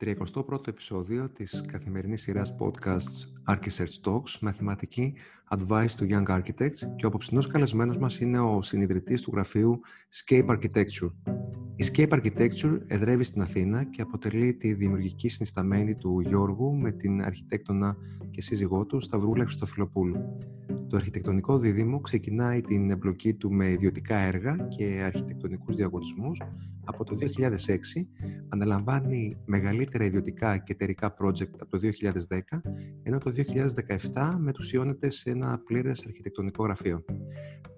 31ο επεισόδιο της καθημερινής σειράς podcasts Architects Talks με θεματική Advice to Young Architects και ο απόψινός καλεσμένος μας είναι ο συνειδητής του γραφείου Scape Architecture. Η Scape Architecture εδρεύει στην Αθήνα και αποτελεί τη δημιουργική συνισταμένη του Γιώργου με την αρχιτέκτονα και σύζυγό του Σταυρούλα Χριστοφιλοπούλου. Το αρχιτεκτονικό δίδυμο ξεκινάει την εμπλοκή του με ιδιωτικά έργα και αρχιτεκτονικούς διαγωνισμούς από το 2006, αναλαμβάνει μεγαλύτερα ιδιωτικά και εταιρικά project από το 2010, ενώ το 2017 μετουσιώνεται σε ένα πλήρες αρχιτεκτονικό γραφείο.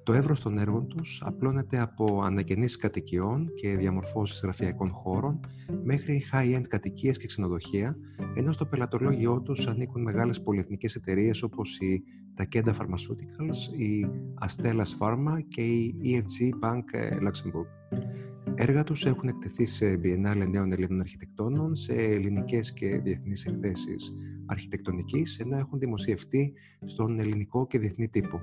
Το εύρος των έργων τους απλώνεται από ανακαινήσεις κατοικιών και διαμορφώσεις γραφειακών χώρων μέχρι high-end κατοικίες και ξενοδοχεία, ενώ στο πελατολόγιό τους ανήκουν μεγάλες πολυεθνικές εταιρείες όπως η Takeda Pharmaceuticals, η Astellas Pharma και η EFG Bank ε, Luxembourg. Έργα τους έχουν εκτεθεί σε Biennale Νέων Ελλήνων Αρχιτεκτόνων, σε ελληνικές και διεθνείς εκθέσεις αρχιτεκτονικής, ενώ έχουν δημοσιευτεί στον ελληνικό και διεθνή τύπο.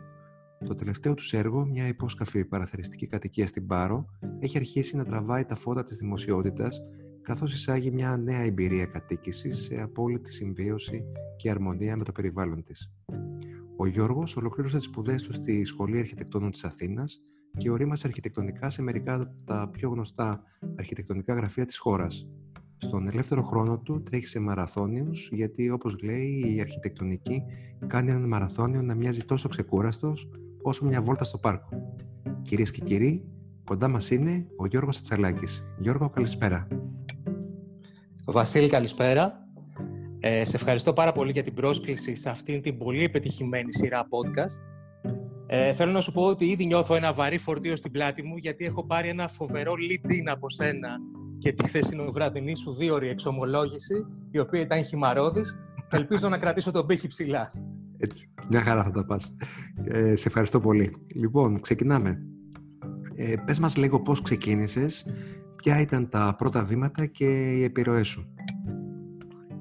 Το τελευταίο τους έργο, μια υπόσκαφη παραθεριστική κατοικία στην Πάρο, έχει αρχίσει να τραβάει τα φώτα της δημοσιότητας, καθώς εισάγει μια νέα εμπειρία κατοίκησης σε απόλυτη συμβίωση και αρμονία με το περιβάλλον της. Ο Γιώργος ολοκλήρωσε τις σπουδές του στη Σχολή Αρχιτεκτόνων της Αθήνας και ορίμασε αρχιτεκτονικά σε μερικά από τα πιο γνωστά αρχιτεκτονικά γραφεία της χώρας. Στον ελεύθερο χρόνο του τρέχει σε μαραθώνιους γιατί όπως λέει η αρχιτεκτονική κάνει έναν μαραθώνιο να μοιάζει τόσο ξεκούραστος όσο μια βόλτα στο πάρκο. Κυρίες και κύριοι, κοντά μας είναι ο Γιώργος Ατσαλάκης. Γιώργο, καλησπέρα. Βασίλη, καλησπέρα. Ε, σε ευχαριστώ πάρα πολύ για την πρόσκληση σε αυτήν την πολύ επιτυχημένη σειρά podcast. Ε, θέλω να σου πω ότι ήδη νιώθω ένα βαρύ φορτίο στην πλάτη μου γιατί έχω πάρει ένα φοβερό lead-in από σένα και τη χθεσινοβραδινή σου δίωρη εξομολόγηση, η οποία ήταν χυμαρώδης. Ελπίζω να κρατήσω τον πύχη ψηλά. Έτσι, μια χαρά θα τα πας. Ε, σε ευχαριστώ πολύ. Λοιπόν, ξεκινάμε. Ε, πες μας λίγο πώς ξεκίνησες, ποια ήταν τα πρώτα βήματα και οι επιρροές σου.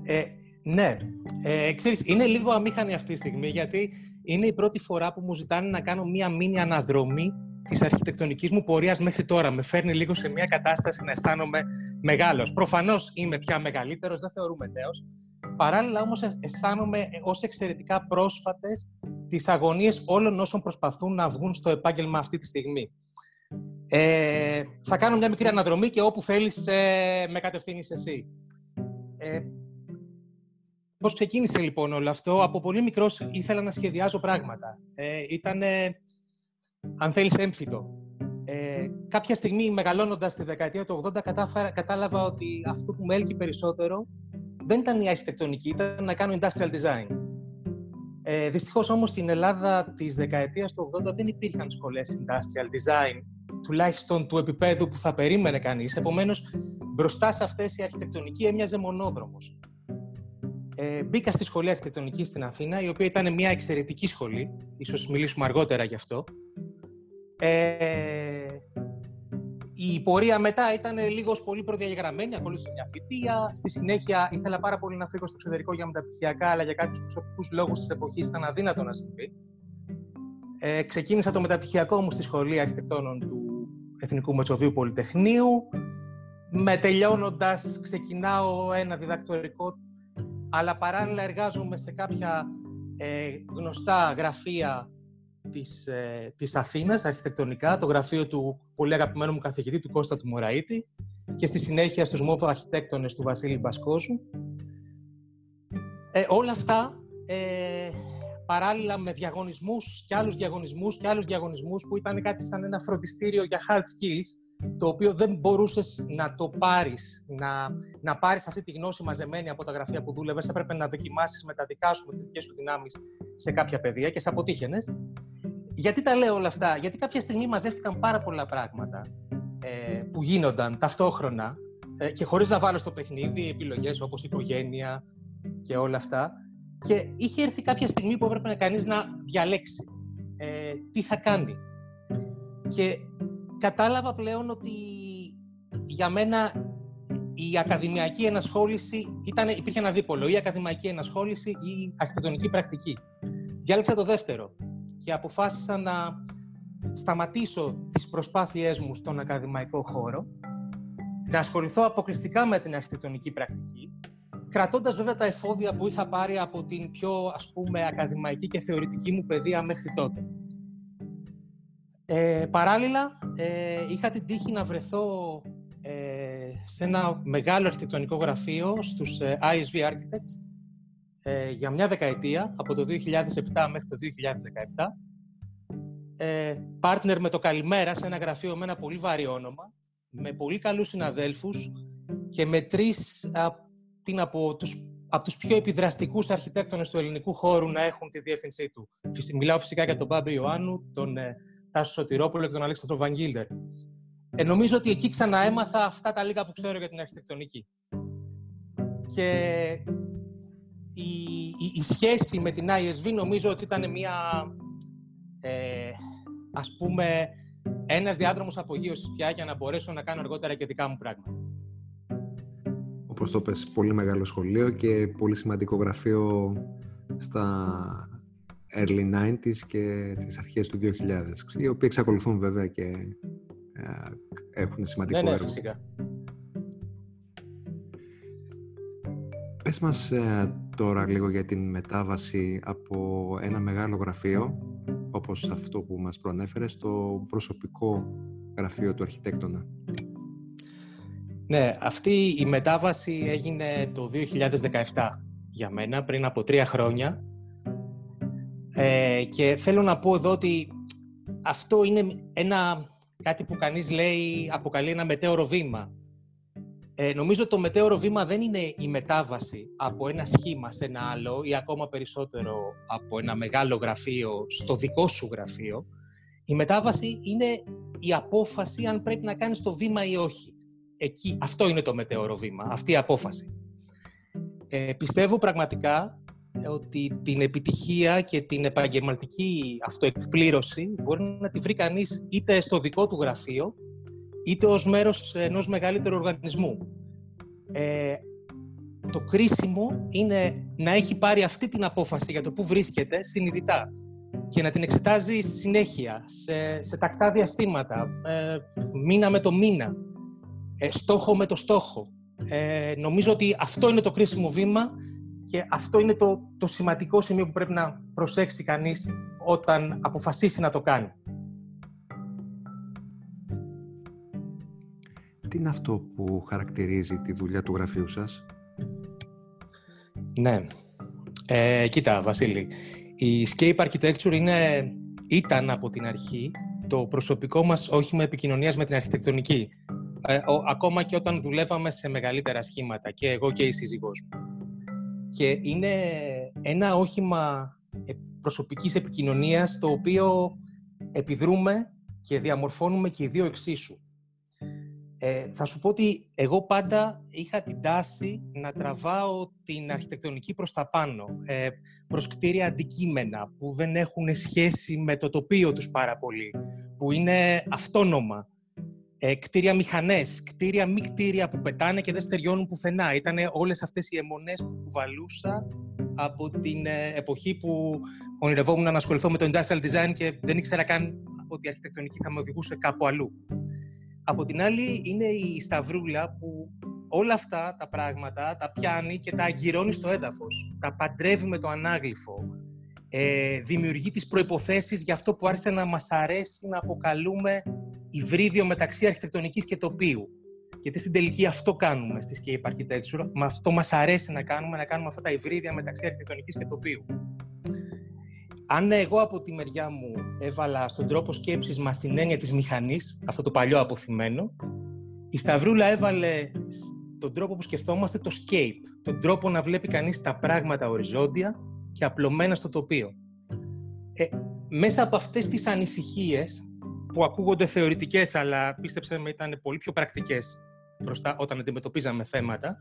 Ε, ναι, ε, ξέρεις, είναι λίγο αμήχανη αυτή τη στιγμή, γιατί είναι η πρώτη φορά που μου ζητάνε να κάνω μία μήνυ αναδρομή της αρχιτεκτονικής μου πορείας μέχρι τώρα. Με φέρνει λίγο σε μια κατάσταση να αισθάνομαι μεγάλος. Προφανώς είμαι πια μεγαλύτερος, δεν θεωρούμε νέος. Παράλληλα όμως αισθάνομαι ως εξαιρετικά πρόσφατες τις αγωνίες όλων όσων προσπαθούν να βγουν στο επάγγελμα αυτή τη στιγμή. Ε, θα κάνω μια μικρή αναδρομή και όπου θέλεις ε, με κατευθύνεις εσύ. Ε, πώς ξεκίνησε λοιπόν όλο αυτό; Από πολύ μικρός ήθελα να σχεδιάζω πράγματα. Ε, ήταν, αν θέλεις, έμφυτο. Ε, κάποια στιγμή, μεγαλώνοντας τη δεκαετία του 80, κατάλαβα ότι αυτό που με έλκει περισσότερο δεν ήταν η αρχιτεκτονική, ήταν να κάνω industrial design. Ε, Δυστυχώς όμως στην Ελλάδα της δεκαετίας του 80 δεν υπήρχαν σχολές industrial design, τουλάχιστον του επίπεδου που θα περίμενε κανείς. Επομένως, μπροστά σε αυτές η αρχιτεκτονική έμοιαζε μονόδρομος. Ε, μπήκα στη σχολή αρχιτεκτονική στην Αθήνα, η οποία ήταν μια εξαιρετική σχολή. Ίσως μιλήσουμε αργότερα γι' αυτό. Ε, η πορεία μετά ήταν λίγος πολύ προδιαγεγραμμένη, ακολούθησε μια θητεία. Στη συνέχεια ήθελα πάρα πολύ να φύγω στο εξωτερικό για μεταπτυχιακά, αλλά για κάποιους προσωπικούς λόγους της εποχής ήταν αδύνατο να συμβεί. Ε, ξεκίνησα το μεταπτυχιακό μου στη Σχολή Αρχιτεκτόνων του Εθνικού Μετσοβίου Πολυτεχνείου. Με τελειώνοντας, ξεκινάω ένα διδακτορικό, αλλά παράλληλα εργάζομαι σε κάποια ε, γνωστά γραφεία της, ε, της Αθήνας, αρχιτεκτονικά, το γραφείο του πολύ αγαπημένου μου καθηγητή, του Κώστα του Μωραήτη και στη συνέχεια στους μόφο αρχιτέκτονες του Βασίλη Μπασκόζου. Ε, όλα αυτά, ε, παράλληλα με διαγωνισμούς και άλλους διαγωνισμούς και άλλους διαγωνισμούς που ήταν κάτι σαν ένα φροντιστήριο για hard skills, το οποίο δεν μπορούσες να το πάρεις, να, να πάρεις αυτή τη γνώση μαζεμένη από τα γραφεία που δούλευες, έπρεπε να δοκιμάσεις με τα δικά σου, με τις δικές σου δυνάμεις σε κάποια παιδεία και σε αποτύχαινες. Γιατί τα λέω όλα αυτά, Γιατί κάποια στιγμή μαζεύτηκαν πάρα πολλά πράγματα ε, που γίνονταν ταυτόχρονα ε, και χωρίς να βάλω στο παιχνίδι επιλογές όπως οικογένεια και όλα αυτά. Και είχε έρθει κάποια στιγμή που έπρεπε κανείς να διαλέξει ε, τι θα κάνει. Και κατάλαβα πλέον ότι για μένα η ακαδημιακή ενασχόληση ήταν, υπήρχε ένα δίπολο, η ακαδημαϊκή ενασχόληση ή η αρχιτεκτονική πρακτική. Διάλεξα το δεύτερο και αποφάσισα να σταματήσω τις προσπάθειές μου στον ακαδημαϊκό χώρο, να ασχοληθώ αποκλειστικά με την αρχιτεκτονική πρακτική κρατώντας βέβαια τα εφόδια που είχα πάρει από την πιο ας πούμε ακαδημαϊκή και θεωρητική μου παιδεία μέχρι τότε. Ε, παράλληλα, ε, είχα την τύχη να βρεθώ ε, σε ένα μεγάλο αρχιτεκτονικό γραφείο στους ε, ISV Architects ε, για μια δεκαετία, από το 2007 μέχρι το 2017. Ε, partner με το Καλημέρα σε ένα γραφείο με ένα πολύ βαρύ όνομα, με πολύ καλούς συναδέλφους και με τρεις την από τους, από τους πιο επιδραστικούς αρχιτέκτονες του ελληνικού χώρου να έχουν τη διεύθυνσή του. Μιλάω φυσικά για τον Μπάμπη Ιωάννου, τον ε, Τάσο Σωτηρόπουλο και τον Αλέξανδρο Βαγγίλτερ. Ε, νομίζω ότι εκεί ξαναέμαθα αυτά τα λίγα που ξέρω για την αρχιτεκτονική. Και η, η, σχέση με την ISV νομίζω ότι ήταν μια, ε, ας πούμε, ένας διάδρομος απογείωσης πια για να μπορέσω να κάνω αργότερα και δικά μου πράγματα. Όπως το πες, πολύ μεγάλο σχολείο και πολύ σημαντικό γραφείο στα early 90s και τις αρχές του 2000, οι οποίοι εξακολουθούν βέβαια και ε, έχουν σημαντικό ναι, ναι, έργο. Φυσικά. Πες μας ε, τώρα λίγο για την μετάβαση από ένα μεγάλο γραφείο, όπως αυτό που μας προανέφερες, στο προσωπικό γραφείο του αρχιτέκτονα. Ναι, αυτή η μετάβαση έγινε το 2017 για μένα, πριν από τρία χρόνια. Ε, και θέλω να πω εδώ ότι αυτό είναι ένα, κάτι που κανείς λέει, αποκαλεί ένα μετέωρο βήμα. Ε, νομίζω το μετέωρο βήμα δεν είναι η μετάβαση από ένα σχήμα σε ένα άλλο ή ακόμα περισσότερο από ένα μεγάλο γραφείο στο δικό σου γραφείο. Η μετάβαση είναι η απόφαση αν πρέπει να κάνεις το βήμα ή όχι. Εκεί, αυτό είναι το μετέωρο βήμα, αυτή η απόφαση. Ε, πιστεύω πραγματικά ότι την επιτυχία και την επαγγελματική αυτοεκπλήρωση μπορεί να τη βρει κανείς είτε στο δικό του γραφείο, είτε ως μέρος ενός μεγαλύτερου οργανισμού. Ε, το κρίσιμο είναι να έχει πάρει αυτή την απόφαση για το που βρίσκεται συνειδητά και να την εξετάζει συνέχεια, σε, σε τακτά διαστήματα, ε, μήνα με το μήνα, ε, στόχο με το στόχο. Ε, νομίζω ότι αυτό είναι το κρίσιμο βήμα και αυτό είναι το, το σημαντικό σημείο που πρέπει να προσέξει κανείς όταν αποφασίσει να το κάνει. Τι είναι αυτό που χαρακτηρίζει τη δουλειά του γραφείου σας; Ναι. Ε, κοίτα, Βασίλη. Η Scape Architecture είναι, ήταν από την αρχή το προσωπικό μας όχημα επικοινωνίας με την αρχιτεκτονική. Ε, ακόμα και όταν δουλεύαμε σε μεγαλύτερα σχήματα, και εγώ και η σύζυγός μου. Και είναι ένα όχημα ε, προσωπικής επικοινωνίας, το οποίο επιδρούμε και διαμορφώνουμε και οι δύο εξίσου. Ε, θα σου πω ότι εγώ πάντα είχα την τάση να τραβάω την αρχιτεκτονική προς τα πάνω, ε, προς κτίρια αντικείμενα που δεν έχουν σχέση με το τοπίο τους πάρα πολύ, που είναι αυτόνομα. Ε, κτίρια μηχανές, κτίρια μη κτίρια που πετάνε και δεν στεριώνουν πουθενά. Ήταν όλες αυτές οι αιμονές που κουβαλούσα από την ε, εποχή που ονειρευόμουν να ασχοληθώ με το industrial design και δεν ήξερα καν ότι η αρχιτεκτονική θα με οδηγούσε κάπου αλλού. Από την άλλη είναι η Σταυρούλα που όλα αυτά τα πράγματα τα πιάνει και τα αγκυρώνει στο έδαφος. Τα παντρεύει με το ανάγλυφο. Ε, δημιουργεί τις προϋποθέσεις για αυτό που άρχισε να μας αρέσει να αποκαλούμε υβρίδιο μεταξύ αρχιτεκτονικής και τοπίου. Γιατί στην τελική αυτό κάνουμε στη Scape Architecture. Με αυτό μας αρέσει να κάνουμε, να κάνουμε αυτά τα υβρίδια μεταξύ αρχιτεκτονικής και τοπίου. Αν εγώ από τη μεριά μου έβαλα στον τρόπο σκέψης μας την έννοια της μηχανής, αυτό το παλιό αποθυμένο, η Σταυρούλα έβαλε τον τρόπο που σκεφτόμαστε το scape, τον τρόπο να βλέπει κανείς τα πράγματα οριζόντια και απλωμένα στο τοπίο. Ε, μέσα από αυτές τις ανησυχίες, που ακούγονται θεωρητικές, αλλά πίστεψε με ήταν πολύ πιο πρακτικές μπροστά όταν αντιμετωπίζαμε θέματα,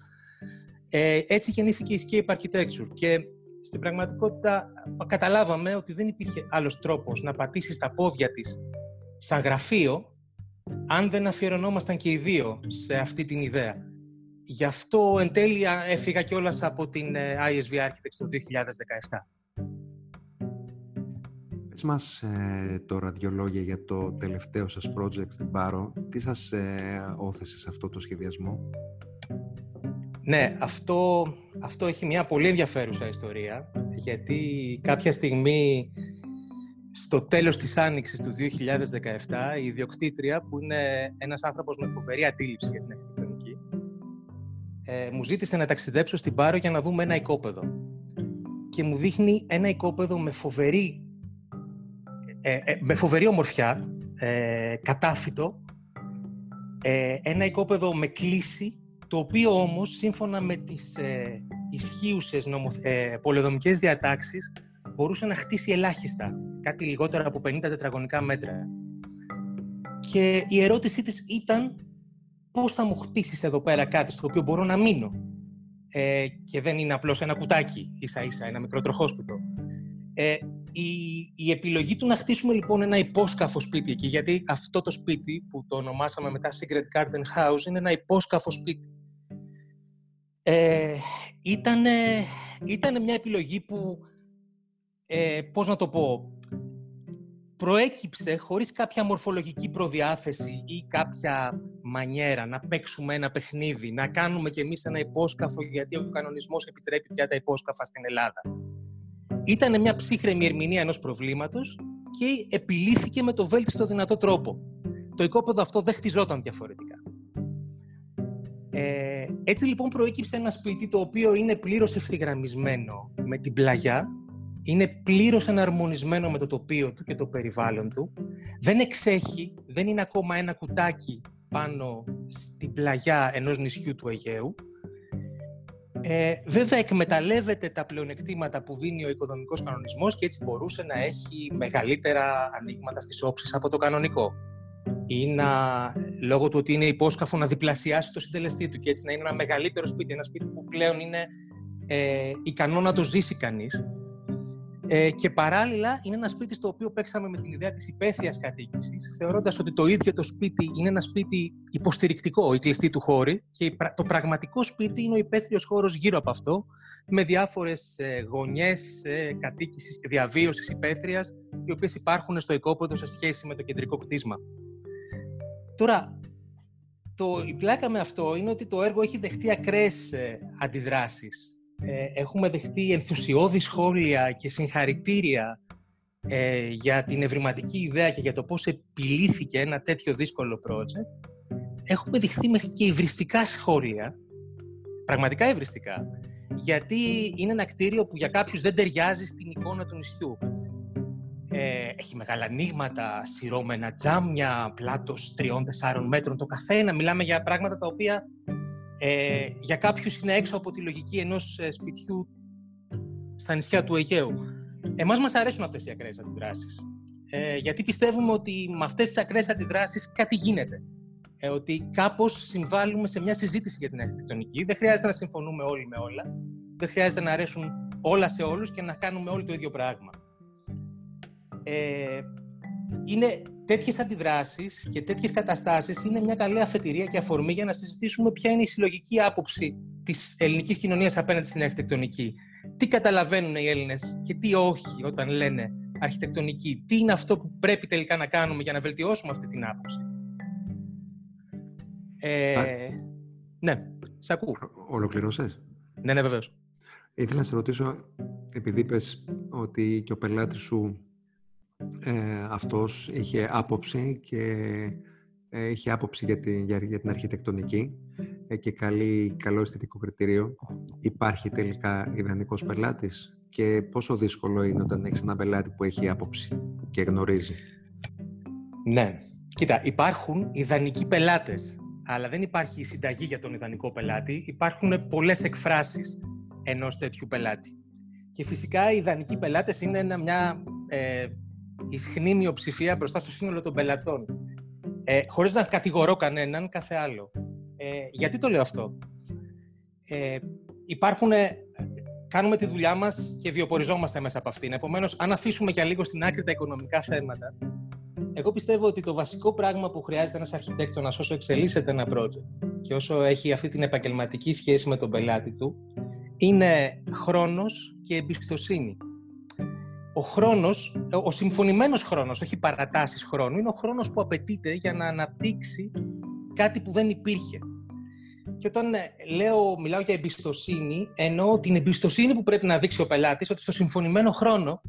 ε, έτσι γεννήθηκε η Scape Architecture. Και στην πραγματικότητα καταλάβαμε ότι δεν υπήρχε άλλος τρόπος να πατήσεις στα πόδια της σαν γραφείο αν δεν αφιερωνόμασταν και οι δύο σε αυτή την ιδέα. Γι' αυτό εν τέλει έφυγα κιόλας από την ε, ISV Architects το 2017. Πες μας ε, τώρα δύο λόγια για το τελευταίο σας project στην Πάρο. Τι σας ε, όθεσε σε αυτό το σχεδιασμό; Ναι, αυτό, αυτό έχει μια πολύ ενδιαφέρουσα ιστορία, γιατί κάποια στιγμή στο τέλος της Άνοιξης του 2017 η ιδιοκτήτρια, που είναι ένας άνθρωπος με φοβερή αντίληψη για την αρχιτεκτονική, ε, μου ζήτησε να ταξιδέψω στην Πάρο για να δούμε ένα οικόπεδο. Και μου δείχνει ένα οικόπεδο με φοβερή, ε, ε, με φοβερή ομορφιά, ε, κατάφυτο, ε, ένα οικόπεδο με κλίση, το οποίο όμως, σύμφωνα με τις ε, ισχύουσες νομο, ε, πολεοδομικές διατάξεις, μπορούσε να χτίσει ελάχιστα, κάτι λιγότερο από 50 τετραγωνικά μέτρα. Και η ερώτησή της ήταν πώς θα μου χτίσεις εδώ πέρα κάτι στο οποίο μπορώ να μείνω; Ε, και δεν είναι απλώς ένα κουτάκι, ίσα ίσα, ένα μικρό τροχόσπιτο. Ε, η, η επιλογή του να χτίσουμε λοιπόν ένα υπόσκαφο σπίτι εκεί, γιατί αυτό το σπίτι που το ονομάσαμε μετά Secret Garden House είναι ένα υπόσκαφο σπίτι. Ε, ήταν μια επιλογή που ε, πώς να το πω, προέκυψε χωρίς κάποια μορφολογική προδιάθεση ή κάποια μανιέρα να παίξουμε ένα παιχνίδι, να κάνουμε κι εμείς ένα υπόσκαφο γιατί ο κανονισμός επιτρέπει πια τα υπόσκαφα στην Ελλάδα. Ήταν μια ψύχρεμη ερμηνεία ενός προβλήματος και επιλύθηκε με το βέλτιστο δυνατό τρόπο. Το οικόπεδο αυτό δεν χτιζόταν διαφορετικά. Ε, έτσι λοιπόν προέκυψε ένα σπίτι το οποίο είναι πλήρως ευθυγραμμισμένο με την πλαγιά είναι πλήρως εναρμονισμένο με το τοπίο του και το περιβάλλον του. Δεν εξέχει, δεν είναι ακόμα ένα κουτάκι πάνω στην πλαγιά ενός νησιού του Αιγαίου. Ε, βέβαια εκμεταλλεύεται τα πλεονεκτήματα που δίνει ο οικοδομικός κανονισμός και έτσι μπορούσε να έχει μεγαλύτερα ανοίγματα στις όψεις από το κανονικό. Ή να, λόγω του ότι είναι υπόσκαφο, να διπλασιάσει το συντελεστή του και έτσι να είναι ένα μεγαλύτερο σπίτι, ένα σπίτι που πλέον είναι ε, ικανό να το ζήσει κανείς. Ε, και παράλληλα είναι ένα σπίτι στο οποίο παίξαμε με την ιδέα της υπαίθριας κατοίκησης, θεωρώντας ότι το ίδιο το σπίτι είναι ένα σπίτι υποστηρικτικό, η κλειστή του χώρη, και το πραγματικό σπίτι είναι ο υπαίθριος χώρος γύρω από αυτό, με διάφορες ε, γωνιές ε, κατοίκησης και διαβίωσης υπαίθριας, οι οποίες υπάρχουν στο οικόπεδο σε σχέση με το κεντρικό κτίσμα. Τώρα, το, η πλάκα με αυτό είναι ότι το έργο έχει δεχτεί ακραίες ε, αντιδράσεις ε, έχουμε δεχτεί ενθουσιώδη σχόλια και συγχαρητήρια ε, για την ευρηματική ιδέα και για το πώς επιλύθηκε ένα τέτοιο δύσκολο project. Έχουμε δεχτεί μέχρι και υβριστικά σχόλια, πραγματικά υβριστικά, γιατί είναι ένα κτίριο που για κάποιους δεν ταιριάζει στην εικόνα του νησιού. Ε, έχει μεγάλα ανοίγματα, σειρώμενα τζάμια, πλάτος τριών-τεσσάρων μέτρων το καθένα. Μιλάμε για πράγματα τα οποία ε, για κάποιους είναι έξω από τη λογική ενός ε, σπιτιού στα νησιά του Αιγαίου. Εμάς μας αρέσουν αυτές οι ακραίες αντιδράσεις. Ε, γιατί πιστεύουμε ότι με αυτές τις ακραίες αντιδράσεις κάτι γίνεται. Ε, ότι κάπως συμβάλλουμε σε μια συζήτηση για την αρχιτεκτονική. Δεν χρειάζεται να συμφωνούμε όλοι με όλα. Δεν χρειάζεται να αρέσουν όλα σε όλους και να κάνουμε όλοι το ίδιο πράγμα. Ε, είναι τέτοιες αντιδράσεις και τέτοιες καταστάσεις είναι μια καλή αφετηρία και αφορμή για να συζητήσουμε ποια είναι η συλλογική άποψη της ελληνικής κοινωνίας απέναντι στην αρχιτεκτονική. Τι καταλαβαίνουν οι Έλληνες και τι όχι όταν λένε αρχιτεκτονική. Τι είναι αυτό που πρέπει τελικά να κάνουμε για να βελτιώσουμε αυτή την άποψη. Ε, ναι, σε ακούω. Ολοκληρώσες; Ναι, ναι, βεβαίως. Ήθελα να σε ρωτήσω, επειδή είπες ότι και ο πελάτης σου ε, αυτός είχε άποψη και ε, είχε άποψη για την, για, την αρχιτεκτονική ε, και καλή, καλό αισθητικό κριτήριο. Υπάρχει τελικά ιδανικός πελάτης και πόσο δύσκολο είναι όταν έχεις ένα πελάτη που έχει άποψη και γνωρίζει; Ναι. Κοίτα, υπάρχουν ιδανικοί πελάτες, αλλά δεν υπάρχει συνταγή για τον ιδανικό πελάτη. Υπάρχουν πολλές εκφράσεις ενός τέτοιου πελάτη. Και φυσικά οι ιδανικοί πελάτες είναι μια ε, ισχνή μειοψηφία μπροστά στο σύνολο των πελατών. Ε, χωρίς να κατηγορώ κανέναν, κάθε άλλο. Ε, γιατί το λέω αυτό; Ε, υπάρχουν, κάνουμε τη δουλειά μας και βιοποριζόμαστε μέσα από αυτήν. Επομένως, αν αφήσουμε για λίγο στην άκρη τα οικονομικά θέματα, εγώ πιστεύω ότι το βασικό πράγμα που χρειάζεται ένας αρχιτέκτονας όσο εξελίσσεται ένα project και όσο έχει αυτή την επαγγελματική σχέση με τον πελάτη του, είναι χρόνος και εμπιστοσύνη ο χρόνος, ο συμφωνημένος χρόνος, όχι παρατάσεις χρόνου, είναι ο χρόνος που απαιτείται για να αναπτύξει κάτι που δεν υπήρχε. Και όταν ε, λέω, μιλάω για εμπιστοσύνη, εννοώ την εμπιστοσύνη που πρέπει να δείξει ο πελάτης ότι στο συμφωνημένο χρόνο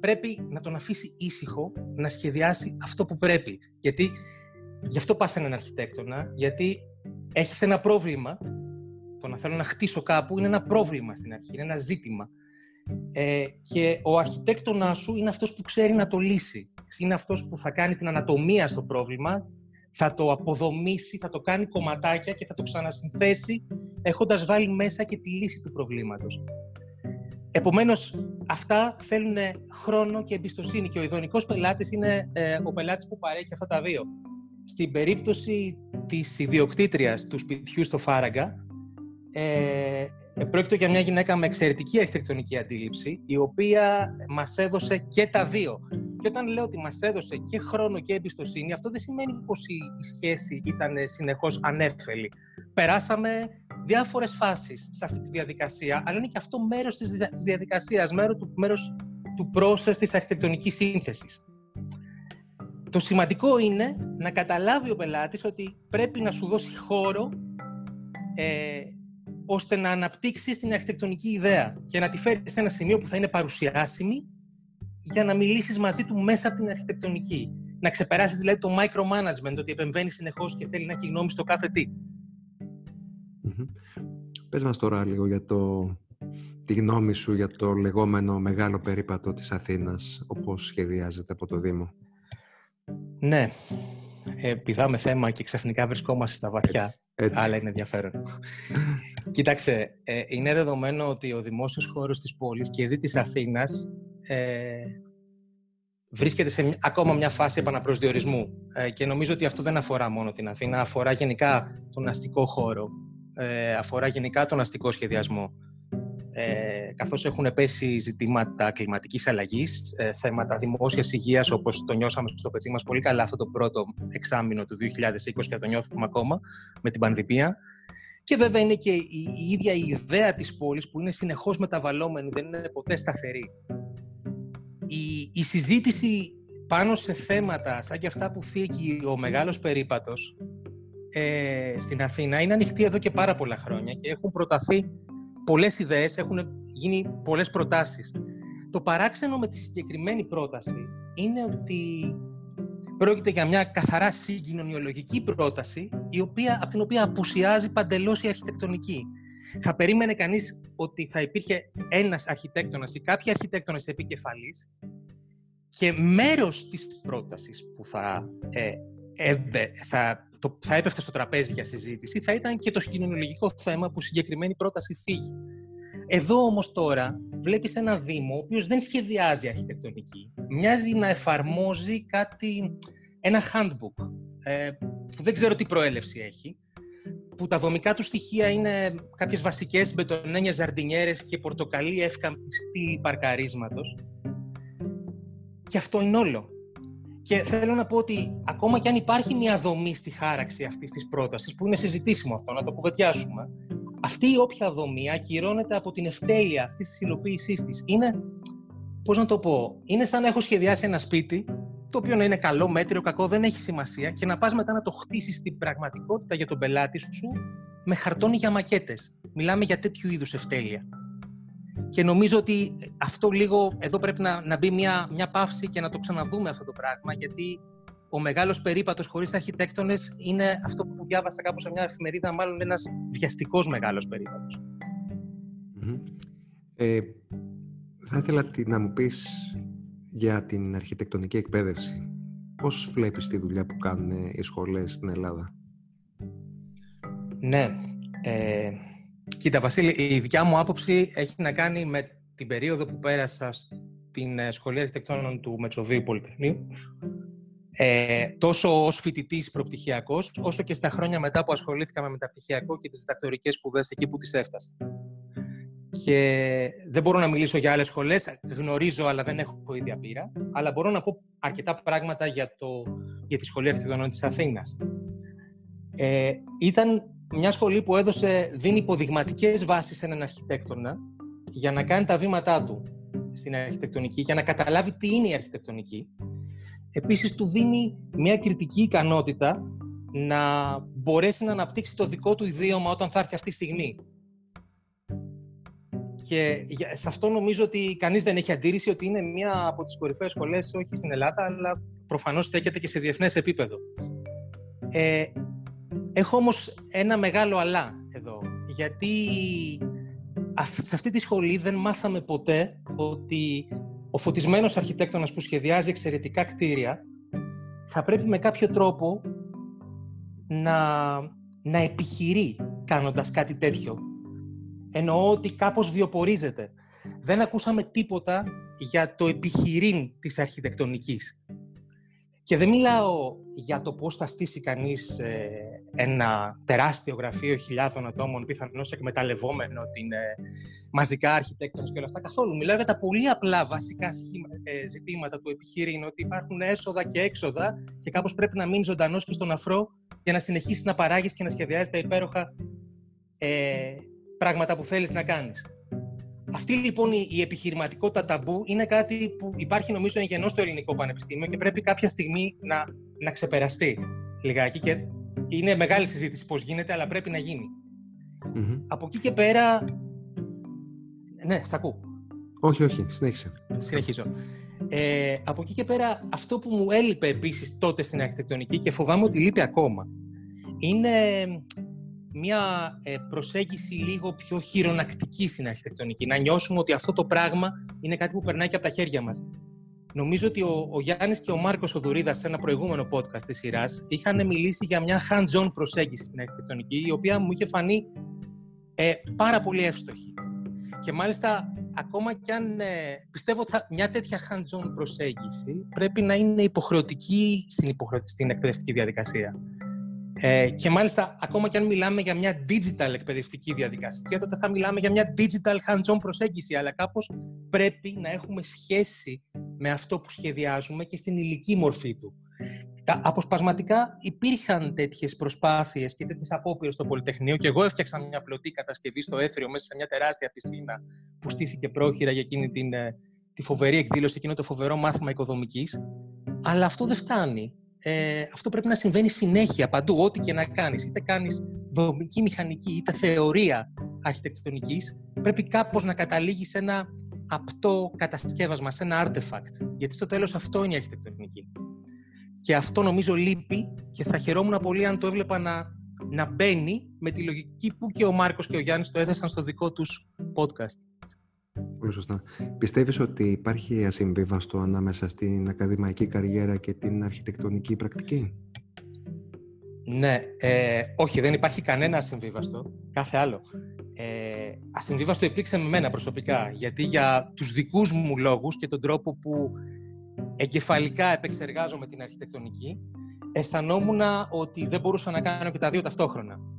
πρέπει να τον αφήσει ήσυχο να σχεδιάσει αυτό που πρέπει. Γιατί γι' αυτό πας σε έναν αρχιτέκτονα, γιατί έχεις ένα πρόβλημα, το να θέλω να χτίσω κάπου είναι ένα πρόβλημα στην αρχή, είναι ένα ζήτημα. Ε, και ο αρχιτέκτονάς σου είναι αυτός που ξέρει να το λύσει. Είναι αυτός που θα κάνει την ανατομία στο πρόβλημα, θα το αποδομήσει, θα το κάνει κομματάκια και θα το ξανασυνθέσει έχοντας βάλει μέσα και τη λύση του προβλήματος. Επομένως, αυτά θέλουν χρόνο και εμπιστοσύνη και ο ειδονικός πελάτης είναι ε, ο πελάτης που παρέχει αυτά τα δύο. Στην περίπτωση της ιδιοκτήτριας του σπιτιού στο Φάραγκα, ε, πρόκειται για μια γυναίκα με εξαιρετική αρχιτεκτονική αντίληψη, η οποία μας έδωσε και τα δύο. Και όταν λέω ότι μας έδωσε και χρόνο και εμπιστοσύνη, αυτό δεν σημαίνει πως η σχέση ήταν συνεχώς ανέφελη. Περάσαμε διάφορες φάσεις σε αυτή τη διαδικασία, αλλά είναι και αυτό μέρος της διαδικασίας, μέρος του, μέρος του process της αρχιτεκτονικής σύνθεσης. Το σημαντικό είναι να καταλάβει ο πελάτης ότι πρέπει να σου δώσει χώρο ε, ώστε να αναπτύξεις την αρχιτεκτονική ιδέα και να τη φέρεις σε ένα σημείο που θα είναι παρουσιάσιμη για να μιλήσεις μαζί του μέσα από την αρχιτεκτονική. Να ξεπεράσεις δηλαδή το micromanagement, ότι επεμβαίνει συνεχώς και θέλει να έχει γνώμη στο κάθε τι. Πες μας τώρα λίγο για το, τη γνώμη σου για το λεγόμενο μεγάλο περίπατο της Αθήνας, όπως σχεδιάζεται από το Δήμο. Ναι, ε, πηδάμε θέμα και ξαφνικά βρισκόμαστε στα βαθιά. Έτσι, Αλλά είναι ενδιαφέρον. Κοίταξε, ε, είναι δεδομένο ότι ο δημόσιος χώρος της πόλης και δι της Αθήνας ε, βρίσκεται σε ακόμα μια φάση επαναπροσδιορισμού. Ε, και νομίζω ότι αυτό δεν αφορά μόνο την Αθήνα, αφορά γενικά τον αστικό χώρο, ε, αφορά γενικά τον αστικό σχεδιασμό. Ε, καθώς έχουν πέσει ζητήματα κλιματικής αλλαγής, ε, θέματα δημόσιας υγείας, όπως το νιώσαμε στο πετσί μας πολύ καλά αυτό το πρώτο εξάμεινο του 2020 και το νιώθουμε ακόμα με την πανδημία. Και βέβαια είναι και η, η ίδια η ιδέα της πόλης που είναι συνεχώς μεταβαλλόμενη, δεν είναι ποτέ σταθερή η, η συζήτηση πάνω σε θέματα σαν και αυτά που θίγει ο μεγάλος περίπατος ε, στην Αθήνα είναι ανοιχτή εδώ και πάρα πολλά χρόνια και έχουν προταθεί πολλές ιδέες, έχουν γίνει πολλές προτάσεις. Το παράξενο με τη συγκεκριμένη πρόταση είναι ότι πρόκειται για μια καθαρά συγκοινωνιολογική πρόταση η οποία, από την οποία απουσιάζει παντελώς η αρχιτεκτονική. Θα περίμενε κανείς ότι θα υπήρχε ένας αρχιτέκτονας ή κάποιοι αρχιτέκτονες επικεφαλής και μέρος της πρότασης που θα, ε, θα, το, θα έπεφτε στο τραπέζι για συζήτηση θα ήταν και το κοινωνιολογικό θέμα που συγκεκριμένη πρόταση φύγει. Εδώ όμως τώρα βλέπεις ένα Δήμο ο οποίος δεν σχεδιάζει αρχιτεκτονική. Μοιάζει να εφαρμόζει κάτι, ένα handbook ε, που δεν ξέρω τι προέλευση έχει που τα δομικά του στοιχεία είναι κάποιες βασικές μπετονένιες ζαρντινιέρες και πορτοκαλί ευκαμπιστή παρκαρίσματος. Και αυτό είναι όλο. Και θέλω να πω ότι ακόμα και αν υπάρχει μια δομή στη χάραξη αυτής της πρότασης, που είναι συζητήσιμο αυτό, να το κουβεντιάσουμε, αυτή η όποια δομή ακυρώνεται από την ευτέλεια αυτής της υλοποίησής της. Είναι, πώς να το πω, είναι σαν να έχω σχεδιάσει ένα σπίτι το οποίο να είναι καλό, μέτριο, κακό, δεν έχει σημασία και να πας μετά να το χτίσεις στην πραγματικότητα για τον πελάτη σου με χαρτόνι για μακέτες. Μιλάμε για τέτοιου είδους ευτέλεια. Και νομίζω ότι αυτό λίγο, εδώ πρέπει να, να μπει μια, μια παύση και να το ξαναδούμε αυτό το πράγμα, γιατί ο μεγάλος περίπατος χωρίς αρχιτέκτονες είναι αυτό που διάβασα κάπου σε μια εφημερίδα, μάλλον ένας βιαστικός μεγάλος Ε, θα ήθελα να μου πεις για την αρχιτεκτονική εκπαίδευση. Πώς βλέπεις τη δουλειά που κάνουν οι σχολές στην Ελλάδα; Ναι. Ε, κοίτα, Βασίλη, η δικιά μου άποψη έχει να κάνει με την περίοδο που πέρασα στην ε, Σχολή Αρχιτεκτόνων του Μετσοβίου Πολυτεχνείου. Ε, τόσο ως φοιτητής προπτυχιακός, όσο και στα χρόνια μετά που ασχολήθηκα με μεταπτυχιακό και τις διδακτορικές σπουδές εκεί που τις έφτασα και δεν μπορώ να μιλήσω για άλλες σχολές, γνωρίζω αλλά δεν έχω ίδια πείρα, αλλά μπορώ να πω αρκετά πράγματα για, το, για τη Σχολή Αρχιτεκτονών της Αθήνας. Ε, ήταν μιας σχολή που έδωσε, δίνει υποδειγματικές βάσεις σε έναν αρχιτέκτονα για να κάνει τα βήματά του στην αρχιτεκτονική, για να καταλάβει τι είναι η αρχιτεκτονική. Επίσης, του δίνει μια κριτική ικανότητα να μπορέσει να αναπτύξει το δικό του ιδίωμα όταν θα έρθει αυτή η στιγμή. Και σε αυτό νομίζω ότι κανείς δεν έχει αντίρρηση ότι είναι μία από τις κορυφαίες σχολές όχι στην Ελλάδα, αλλά προφανώς στέκεται και σε διεθνές επίπεδο. Ε, έχω όμως ένα μεγάλο αλλά εδώ, γιατί σε αυτή τη σχολή δεν μάθαμε ποτέ ότι ο φωτισμένος αρχιτέκτονας που σχεδιάζει εξαιρετικά κτίρια θα πρέπει με κάποιο τρόπο να, να επιχειρεί κάνοντας κάτι τέτοιο. Εννοώ ότι κάπως βιοπορίζεται. Δεν ακούσαμε τίποτα για το επιχειρήν της αρχιτεκτονικής. Και δεν μιλάω για το πώς θα στήσει κανείς ε, ένα τεράστιο γραφείο χιλιάδων ατόμων, πιθανώς εκμεταλλευόμενο την ε, μαζικά αρχιτέκτονες και όλα αυτά. Καθόλου. Μιλάω για τα πολύ απλά βασικά ε, ζητήματα του επιχειρήν, ότι υπάρχουν έσοδα και έξοδα και κάπως πρέπει να μείνει ζωντανός και στον αφρό για να συνεχίσεις να παράγεις και να σχεδιάζεις τα υπέροχα ε, πράγματα που θέλεις να κάνεις. Αυτή λοιπόν η επιχειρηματικότητα ταμπού είναι κάτι που υπάρχει νομίζω εγγενώς στο ελληνικό πανεπιστήμιο και πρέπει κάποια στιγμή να, να ξεπεραστεί λιγάκι και είναι μεγάλη συζήτηση πώς γίνεται, αλλά πρέπει να γινει Από εκεί και πέρα... Ναι, σ' ακούω. Όχι, όχι, συνέχισε. Συνεχίζω. Ε, από εκεί και πέρα, αυτό που μου έλειπε επίσης τότε στην αρχιτεκτονική και φοβάμαι ότι λείπει ακόμα, είναι μια ε, προσέγγιση λίγο πιο χειρονακτική στην αρχιτεκτονική. Να νιώσουμε ότι αυτό το πράγμα είναι κάτι που περνάει και από τα χέρια μας. Νομίζω ότι ο, ο Γιάννης και ο Μάρκος Οδουρίδας σε ένα προηγούμενο podcast της σειράς είχαν μιλήσει για μια hands-on προσέγγιση στην αρχιτεκτονική, η οποία μου είχε φανεί ε, πάρα πολύ εύστοχη. Και μάλιστα, ακόμα κι αν ε, πιστεύω ότι μια τέτοια hands-on προσέγγιση πρέπει να είναι υποχρεωτική στην, υποχρεω... στην εκπαιδευτική διαδικασία. Ε, και μάλιστα, ακόμα και αν μιλάμε για μια digital εκπαιδευτική διαδικασία, τότε θα μιλάμε για μια digital hands-on προσέγγιση, αλλά κάπως πρέπει να έχουμε σχέση με αυτό που σχεδιάζουμε και στην υλική μορφή του. Αποσπασματικά υπήρχαν τέτοιες προσπάθειες και τέτοιες απόπειρες στο Πολυτεχνείο και εγώ έφτιαξα μια πλωτή κατασκευή στο Έθριο μέσα σε μια τεράστια πισίνα που στήθηκε πρόχειρα για εκείνη την, ε, τη φοβερή εκδήλωση, εκείνο το φοβερό μάθημα οικοδομικής. Αλλά αυτό δεν φτάνει ε, αυτό πρέπει να συμβαίνει συνέχεια παντού, ό,τι και να κάνεις. Είτε κάνεις δομική μηχανική, είτε θεωρία αρχιτεκτονικής, πρέπει κάπως να καταλήγεις σε ένα απτό κατασκεύασμα, σε ένα artifact. Γιατί στο τέλος αυτό είναι η αρχιτεκτονική. Και αυτό νομίζω λείπει και θα χαιρόμουν πολύ αν το έβλεπα να, να μπαίνει με τη λογική που και ο Μάρκος και ο Γιάννης το έθεσαν στο δικό τους podcast. Πολύ σωστά. Πιστεύεις ότι υπάρχει ασυμβίβαστο ανάμεσα στην ακαδημαϊκή καριέρα και την αρχιτεκτονική πρακτική; Ναι, ε, όχι, δεν υπάρχει κανένα ασυμβίβαστο. Κάθε άλλο. Ε, ασυμβίβαστο υπήρξε με μένα προσωπικά, γιατί για τους δικούς μου λόγους και τον τρόπο που εγκεφαλικά επεξεργάζομαι την αρχιτεκτονική, αισθανόμουν ότι δεν μπορούσα να κάνω και τα δύο ταυτόχρονα.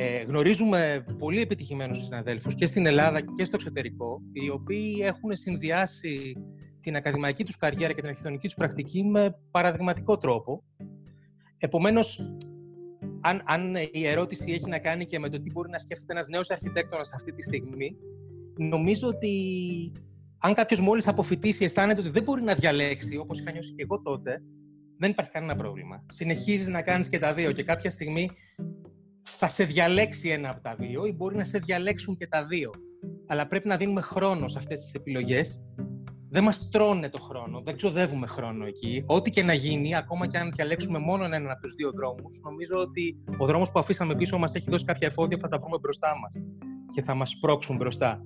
Ε, γνωρίζουμε πολύ επιτυχημένους συναδέλφους και στην Ελλάδα και στο εξωτερικό, οι οποίοι έχουν συνδυάσει την ακαδημαϊκή τους καριέρα και την αρχιτεκτονική τους πρακτική με παραδειγματικό τρόπο. Επομένως, αν, αν η ερώτηση έχει να κάνει και με το τι μπορεί να σκέφτεται ένας νέος αρχιτέκτονας αυτή τη στιγμή, νομίζω ότι αν κάποιος μόλις αποφυτίσει αισθάνεται ότι δεν μπορεί να διαλέξει, όπως είχα νιώσει και εγώ τότε, δεν υπάρχει κανένα πρόβλημα. Συνεχίζεις να κάνεις και τα δύο και κάποια στιγμή θα σε διαλέξει ένα από τα δύο ή μπορεί να σε διαλέξουν και τα δύο. Αλλά πρέπει να δίνουμε χρόνο σε αυτές τις επιλογές. Δεν μας τρώνε το χρόνο, δεν ξοδεύουμε χρόνο εκεί. Ό,τι και να γίνει, ακόμα και αν διαλέξουμε μόνο έναν από τους δύο δρόμους, νομίζω ότι ο δρόμος που αφήσαμε πίσω μας έχει δώσει κάποια εφόδια που θα τα βρούμε μπροστά μας και θα μας πρόξουν μπροστά.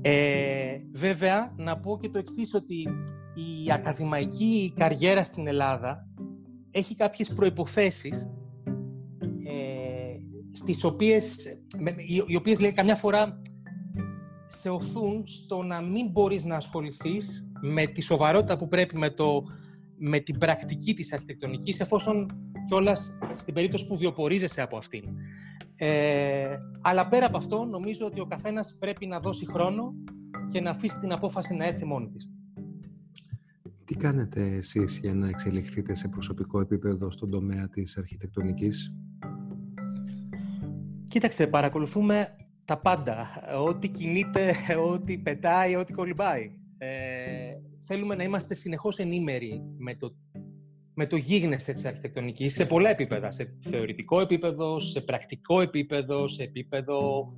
Ε, βέβαια, να πω και το εξής ότι η ακαδημαϊκή καριέρα στην Ελλάδα έχει κάποιες προϋποθέσεις στις οποίες, οι οποίες λέει καμιά φορά σε οθούν στο να μην μπορείς να ασχοληθείς με τη σοβαρότητα που πρέπει με, το, με την πρακτική της αρχιτεκτονικής εφόσον κιόλας στην περίπτωση που βιοπορίζεσαι από αυτήν. Ε, αλλά πέρα από αυτό νομίζω ότι ο καθένας πρέπει να δώσει χρόνο και να αφήσει την απόφαση να έρθει μόνη της. Τι κάνετε εσείς για να εξελιχθείτε σε προσωπικό επίπεδο στον τομέα της αρχιτεκτονικής; Κοίταξε, παρακολουθούμε τα πάντα. Ό,τι κινείται, ό,τι πετάει, ό,τι κολυμπάει. Ε, θέλουμε να είμαστε συνεχώς ενήμεροι με το με το γίγνεσθε της αρχιτεκτονικής σε πολλά επίπεδα. Σε θεωρητικό επίπεδο, σε πρακτικό επίπεδο, σε επίπεδο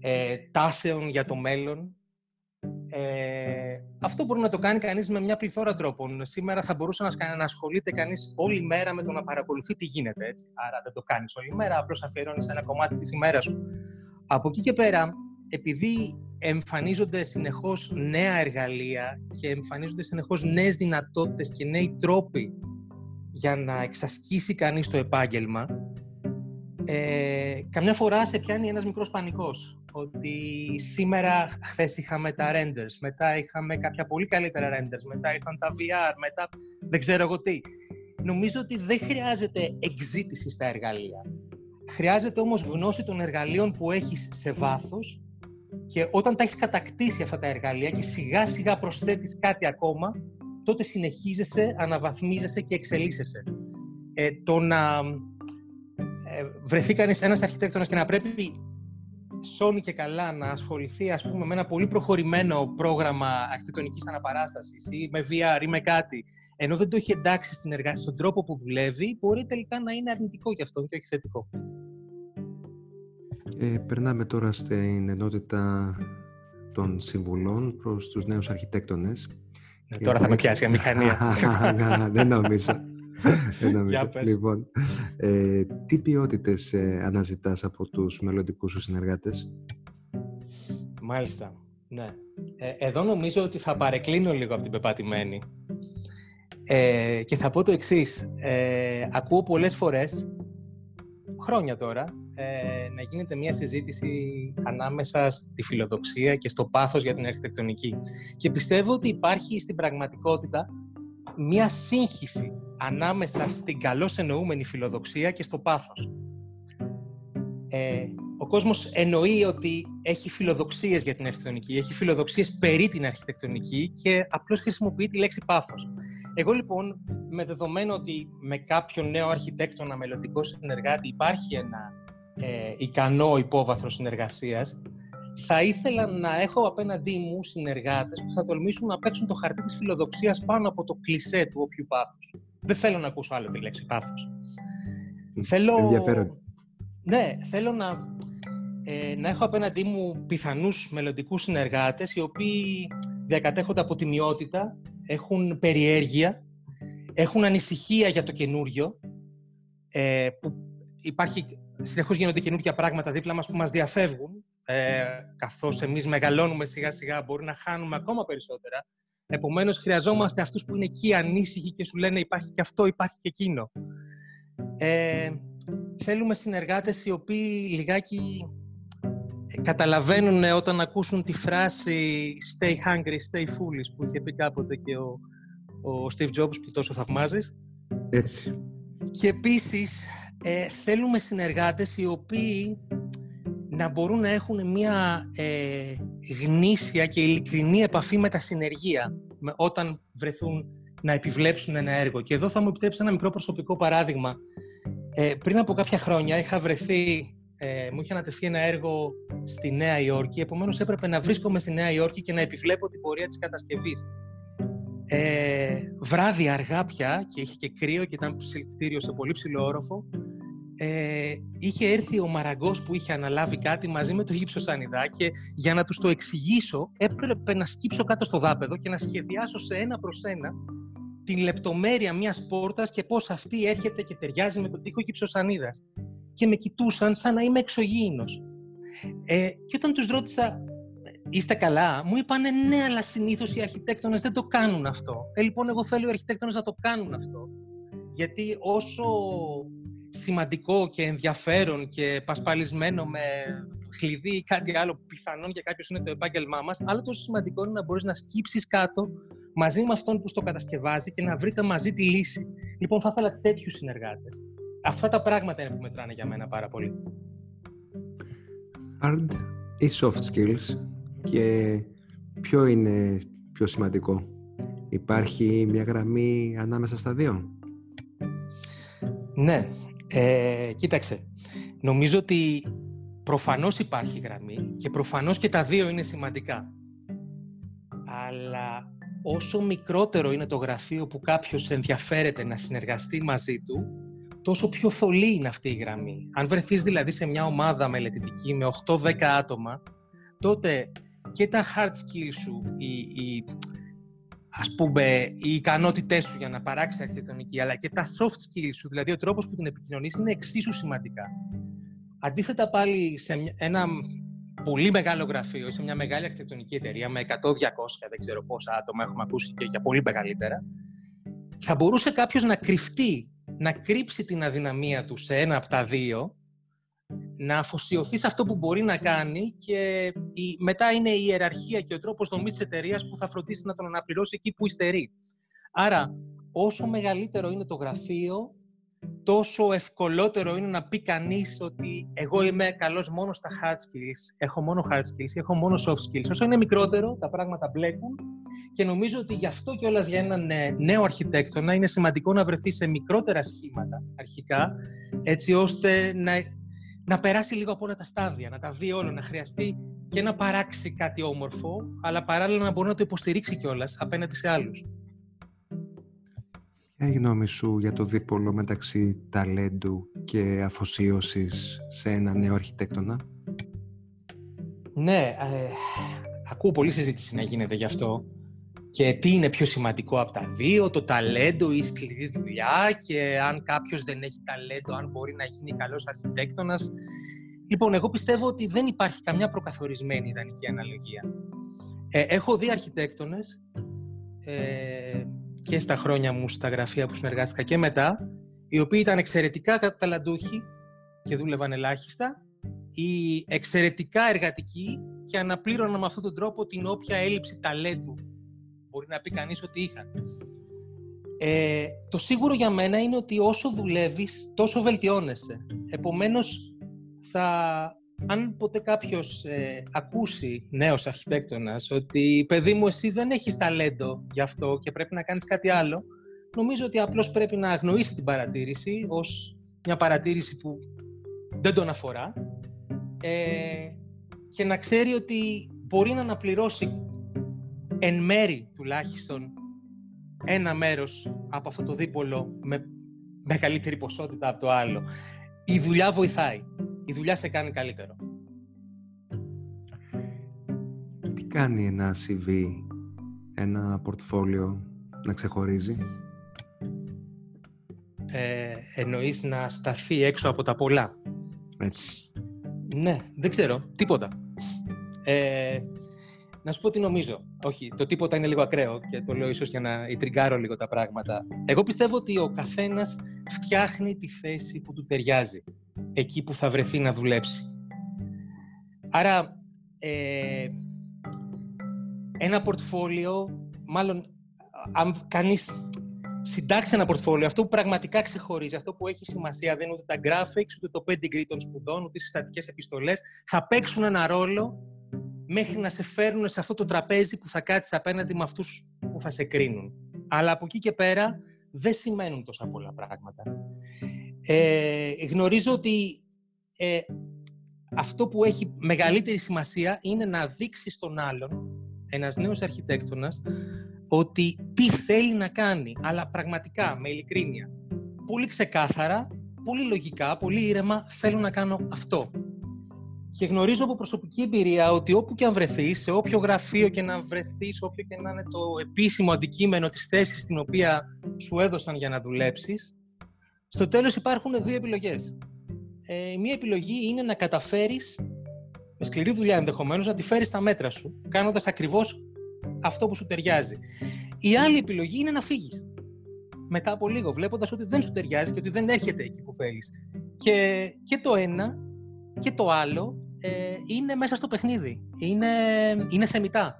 ε, τάσεων για το μέλλον. Ε, αυτό μπορεί να το κάνει κανείς με μια πληθώρα τρόπων. Σήμερα θα μπορούσε να, να ασχολείται κανείς όλη μέρα με το να παρακολουθεί τι γίνεται. Έτσι. Άρα δεν το κάνεις όλη μέρα, απλώς αφιερώνεις ένα κομμάτι της ημέρας σου. Από εκεί και πέρα, επειδή εμφανίζονται συνεχώς νέα εργαλεία και εμφανίζονται συνεχώς νέες δυνατότητες και νέοι τρόποι για να εξασκήσει κανείς το επάγγελμα, ε, καμιά φορά σε πιάνει ένας μικρός πανικός. Ότι σήμερα, χθες είχαμε τα renders, μετά είχαμε κάποια πολύ καλύτερα renders, μετά ήρθαν τα VR, μετά δεν ξέρω εγώ τι. Νομίζω ότι δεν χρειάζεται εξήτηση στα εργαλεία. Χρειάζεται όμως γνώση των εργαλείων που έχεις σε βάθος και όταν τα έχεις κατακτήσει αυτά τα εργαλεία και σιγά σιγά προσθέτεις κάτι ακόμα, τότε συνεχίζεσαι, αναβαθμίζεσαι και εξελίσσεσαι. Ε, το να ε, βρεθεί κανείς ένας αρχιτέκτονας και να πρέπει σώνει και καλά να ασχοληθεί ας πούμε με ένα πολύ προχωρημένο πρόγραμμα αρχιτεκτονικής αναπαράστασης ή με VR ή με κάτι ενώ δεν το έχει εντάξει στην εργασία, στον τρόπο που δουλεύει, μπορεί τελικά να είναι αρνητικό για αυτόν και όχι θετικό. Ε, περνάμε τώρα στην ενότητα των συμβουλών προς τους νέους αρχιτέκτονες. Ε, τώρα θα με πιάσει για μηχανία. Δεν νομίζω. Δεν νομίζω. λοιπόν, ε, τι ποιότητες ε, αναζητάς από τους μελλοντικούς σου συνεργάτες; Μάλιστα. Ναι. Ε, εδώ νομίζω ότι θα παρεκκλίνω λίγο από την πεπατημένη. Ε, και θα πω το εξής. Ε, ακούω πολλές φορές, χρόνια τώρα, ε, να γίνεται μια συζήτηση ανάμεσα στη φιλοδοξία και στο πάθος για την αρχιτεκτονική. Και πιστεύω ότι υπάρχει στην πραγματικότητα μια σύγχυση ανάμεσα στην καλώς εννοούμενη φιλοδοξία και στο πάθος. Ε, ο κόσμος εννοεί ότι έχει φιλοδοξίες για την αρχιτεκτονική, έχει φιλοδοξίες περί την αρχιτεκτονική και απλώς χρησιμοποιεί τη λέξη πάθος. Εγώ λοιπόν, με δεδομένο ότι με κάποιον νέο αρχιτέκτονα μελλοντικό συνεργάτη υπάρχει ένα ε, ικανό υπόβαθρο συνεργασίας, θα ήθελα να έχω απέναντί μου συνεργάτες που θα τολμήσουν να παίξουν το χαρτί της φιλοδοξίας πάνω από το κλισέ του όποιου πάθους. Δεν θέλω να ακούσω άλλο τη λέξη πάθος. Θέλω... Ενδιαφέρον. Ναι, θέλω να, ε, να έχω απέναντί μου πιθανούς μελλοντικούς συνεργάτες οι οποίοι διακατέχονται από τιμιότητα, έχουν περιέργεια, έχουν ανησυχία για το καινούριο, ε, που υπάρχει, συνεχώς γίνονται καινούργια πράγματα δίπλα μας που μας διαφεύγουν, ε, καθώς εμείς μεγαλώνουμε σιγά σιγά, μπορεί να χάνουμε ακόμα περισσότερα. Επομένως, χρειαζόμαστε αυτούς που είναι εκεί ανήσυχοι και σου λένε υπάρχει και αυτό, υπάρχει και εκείνο. Ε, θέλουμε συνεργάτες οι οποίοι λιγάκι ε, καταλαβαίνουν όταν ακούσουν τη φράση «stay hungry, stay foolish» που είχε πει κάποτε και ο, ο Steve Jobs που τόσο θαυμάζεις. Έτσι. Και επίσης ε, θέλουμε συνεργάτες οι οποίοι να μπορούν να έχουν μια ε, γνήσια και ειλικρινή επαφή με τα συνεργεία με, όταν βρεθούν να επιβλέψουν ένα έργο. Και εδώ θα μου επιτρέψει ένα μικρό προσωπικό παράδειγμα. Ε, πριν από κάποια χρόνια είχα βρεθεί, ε, μου είχε ανατεθεί ένα έργο στη Νέα Υόρκη, επομένως έπρεπε να βρίσκομαι στη Νέα Υόρκη και να επιβλέπω την πορεία της κατασκευής. Ε, βράδυ αργά πια και είχε και κρύο και ήταν κτίριο σε πολύ ψηλό όροφο ε, είχε έρθει ο Μαραγκός που είχε αναλάβει κάτι μαζί με το γύψο Σανιδά και για να τους το εξηγήσω έπρεπε να σκύψω κάτω στο δάπεδο και να σχεδιάσω σε ένα προς ένα την λεπτομέρεια μιας πόρτας και πώς αυτή έρχεται και ταιριάζει με τον τοίχο γυψοσανίδας. Και με κοιτούσαν σαν να είμαι εξωγήινος. Ε, και όταν τους ρώτησα, είστε καλά, μου είπαν ναι, αλλά συνήθως οι αρχιτέκτονες δεν το κάνουν αυτό. Ε, λοιπόν, εγώ θέλω οι αρχιτέκτονες να το κάνουν αυτό. Γιατί όσο σημαντικό και ενδιαφέρον και πασπαλισμένο με κλειδί ή κάτι άλλο που πιθανόν για κάποιος είναι το επάγγελμά μας, άλλο τόσο σημαντικό είναι να μπορείς να σκύψεις κάτω μαζί με αυτόν που στο κατασκευάζει και να βρείτε μαζί τη λύση. Λοιπόν, θα ήθελα τέτοιους συνεργάτες. Αυτά τα πράγματα είναι που μετράνε για μένα πάρα πολύ. Hard ή soft skills και ποιο είναι πιο σημαντικό; Υπάρχει μια γραμμή ανάμεσα στα δύο; Ναι, ε, κοίταξε, νομίζω ότι προφανώς υπάρχει γραμμή και προφανώς και τα δύο είναι σημαντικά. Αλλά όσο μικρότερο είναι το γραφείο που κάποιος ενδιαφέρεται να συνεργαστεί μαζί του, τόσο πιο θολή είναι αυτή η γραμμή. Αν βρεθείς δηλαδή σε μια ομάδα μελετητική με 8-10 άτομα, τότε και τα hard skills σου, οι, οι, ας πούμε, οι ικανότητές σου για να παράξεις αρχιτεκτονική, αλλά και τα soft skills σου, δηλαδή ο τρόπος που την επικοινωνείς, είναι εξίσου σημαντικά. Αντίθετα πάλι σε ένα πολύ μεγάλο γραφείο, σε μια μεγάλη αρχιτεκτονική εταιρεία με 100-200, δεν ξέρω πόσα άτομα έχουμε ακούσει και για πολύ μεγαλύτερα, θα μπορούσε κάποιος να κρυφτεί, να κρύψει την αδυναμία του σε ένα από τα δύο, να αφοσιωθείς σε αυτό που μπορεί να κάνει και η, μετά είναι η ιεραρχία και ο τρόπος δομής της εταιρείας που θα φροντίσει να τον αναπληρώσει εκεί που υστερεί. Άρα, όσο μεγαλύτερο είναι το γραφείο, τόσο ευκολότερο είναι να πει κανείς ότι εγώ είμαι καλός μόνος στα hard skills, έχω μόνο hard skills, έχω μόνο soft skills. Όσο είναι μικρότερο, τα πράγματα μπλέκουν και νομίζω ότι γι' αυτό κιόλας για έναν ε, νέο αρχιτέκτονα είναι σημαντικό να βρεθεί σε μικρότερα σχήματα αρχικά, έτσι ώστε να, να περάσει λίγο από όλα τα στάδια, να τα δει όλα, να χρειαστεί και να παράξει κάτι όμορφο, αλλά παράλληλα να μπορεί να το υποστηρίξει κιόλας απέναντι σε άλλους. Ποια είναι η γνώμη σου για το δίπολο μεταξύ ταλέντου και αφοσίωσης σε ένα νέο αρχιτέκτονα; Ναι, ε, ακούω πολύ συζήτηση να γίνεται γι' αυτό. Και τι είναι πιο σημαντικό από τα δύο, το ταλέντο ή η σκληρή δουλειά και αν κάποιος δεν έχει ταλέντο, αν μπορεί να γίνει καλός αρχιτέκτονας. Λοιπόν, εγώ πιστεύω ότι δεν υπάρχει καμιά προκαθορισμένη ιδανική αναλογία. Ε, έχω δει αρχιτέκτονες ε, και στα χρόνια μου στα γραφεία που συνεργάστηκα και μετά, οι οποίοι ήταν εξαιρετικά ταλαντούχοι και δούλευαν ελάχιστα, ή εξαιρετικά εργατικοί και αναπλήρωναν με αυτόν τον τρόπο την όποια έλλειψη ταλέντου μπορεί να πει κανείς ότι είχαν. Ε, το σίγουρο για μένα είναι ότι όσο δουλεύεις, τόσο βελτιώνεσαι. Επομένως, θα αν ποτέ κάποιος ε, ακούσει νέος αρχιτέκτονας ότι παιδί μου εσύ δεν έχεις ταλέντο γι' αυτό και πρέπει να κάνεις κάτι άλλο, νομίζω ότι απλώς πρέπει να αγνοήσει την παρατήρηση ως μια παρατήρηση που δεν τον αφορά ε, και να ξέρει ότι μπορεί να αναπληρώσει εν μέρη τουλάχιστον ένα μέρος από αυτό το δίπολο με μεγαλύτερη ποσότητα από το άλλο. Η δουλειά βοηθάει η δουλειά σε κάνει καλύτερο. Τι κάνει ένα CV, ένα πορτφόλιο να ξεχωρίζει; Ε, εννοείς να σταθεί έξω από τα πολλά; Έτσι. Ναι, δεν ξέρω. Τίποτα. Ε, να σου πω τι νομίζω. Όχι, το τίποτα είναι λίγο ακραίο και το λέω ίσως για να ιτριγκάρω λίγο τα πράγματα. Εγώ πιστεύω ότι ο καθένας φτιάχνει τη θέση που του ταιριάζει εκεί που θα βρεθεί να δουλέψει. Άρα, ε, ένα πορτφόλιο, μάλλον αν κανείς συντάξει ένα πορτφόλιο, αυτό που πραγματικά ξεχωρίζει, αυτό που έχει σημασία, δεν είναι ούτε τα graphics, ούτε το pedigree των σπουδών, ούτε οι συστατικές επιστολές, θα παίξουν ένα ρόλο μέχρι να σε φέρουν σε αυτό το τραπέζι που θα κάτσεις απέναντι με αυτούς που θα σε κρίνουν. Αλλά από εκεί και πέρα δεν σημαίνουν τόσα πολλά πράγματα. Ε, γνωρίζω ότι ε, αυτό που έχει μεγαλύτερη σημασία είναι να δείξεις στον άλλον, ένας νέος αρχιτέκτονας, ότι τι θέλει να κάνει, αλλά πραγματικά, με ειλικρίνεια. Πολύ ξεκάθαρα, πολύ λογικά, πολύ ήρεμα, θέλω να κάνω αυτό. Και γνωρίζω από προσωπική εμπειρία ότι όπου και αν βρεθείς, σε όποιο γραφείο και να βρεθείς, όποιο και να είναι το επίσημο αντικείμενο της θέσης στην οποία σου έδωσαν για να δουλέψεις, στο τέλος υπάρχουν δύο επιλογές. Ε, μία επιλογή είναι να καταφέρεις, με σκληρή δουλειά ενδεχομένως, να τη φέρεις στα μέτρα σου, κάνοντας ακριβώς αυτό που σου ταιριάζει. Η άλλη επιλογή είναι να φύγεις. Μετά από λίγο, βλέποντας ότι δεν σου ταιριάζει και ότι δεν έρχεται εκεί που θέλεις. Και, και το ένα και το άλλο ε, είναι μέσα στο παιχνίδι. Είναι, είναι θεμητά.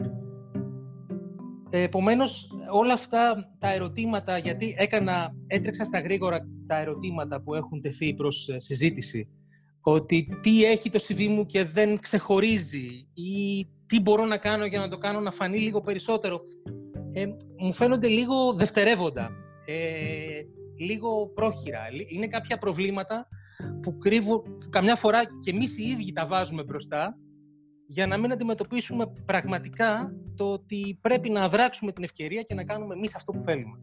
Ε, επομένως, όλα αυτά τα ερωτήματα, γιατί έκανα, έτρεξα στα γρήγορα τα ερωτήματα που έχουν τεθεί προς ε, συζήτηση, ότι τι έχει το CV μου και δεν ξεχωρίζει ή τι μπορώ να κάνω για να το κάνω να φανεί λίγο περισσότερο, ε, μου φαίνονται λίγο δευτερεύοντα, ε, λίγο πρόχειρα. Είναι κάποια προβλήματα που κρύβουν, που καμιά φορά και εμείς οι ίδιοι τα βάζουμε μπροστά για να μην αντιμετωπίσουμε πραγματικά το ότι πρέπει να αδράξουμε την ευκαιρία και να κάνουμε εμείς αυτό που θέλουμε.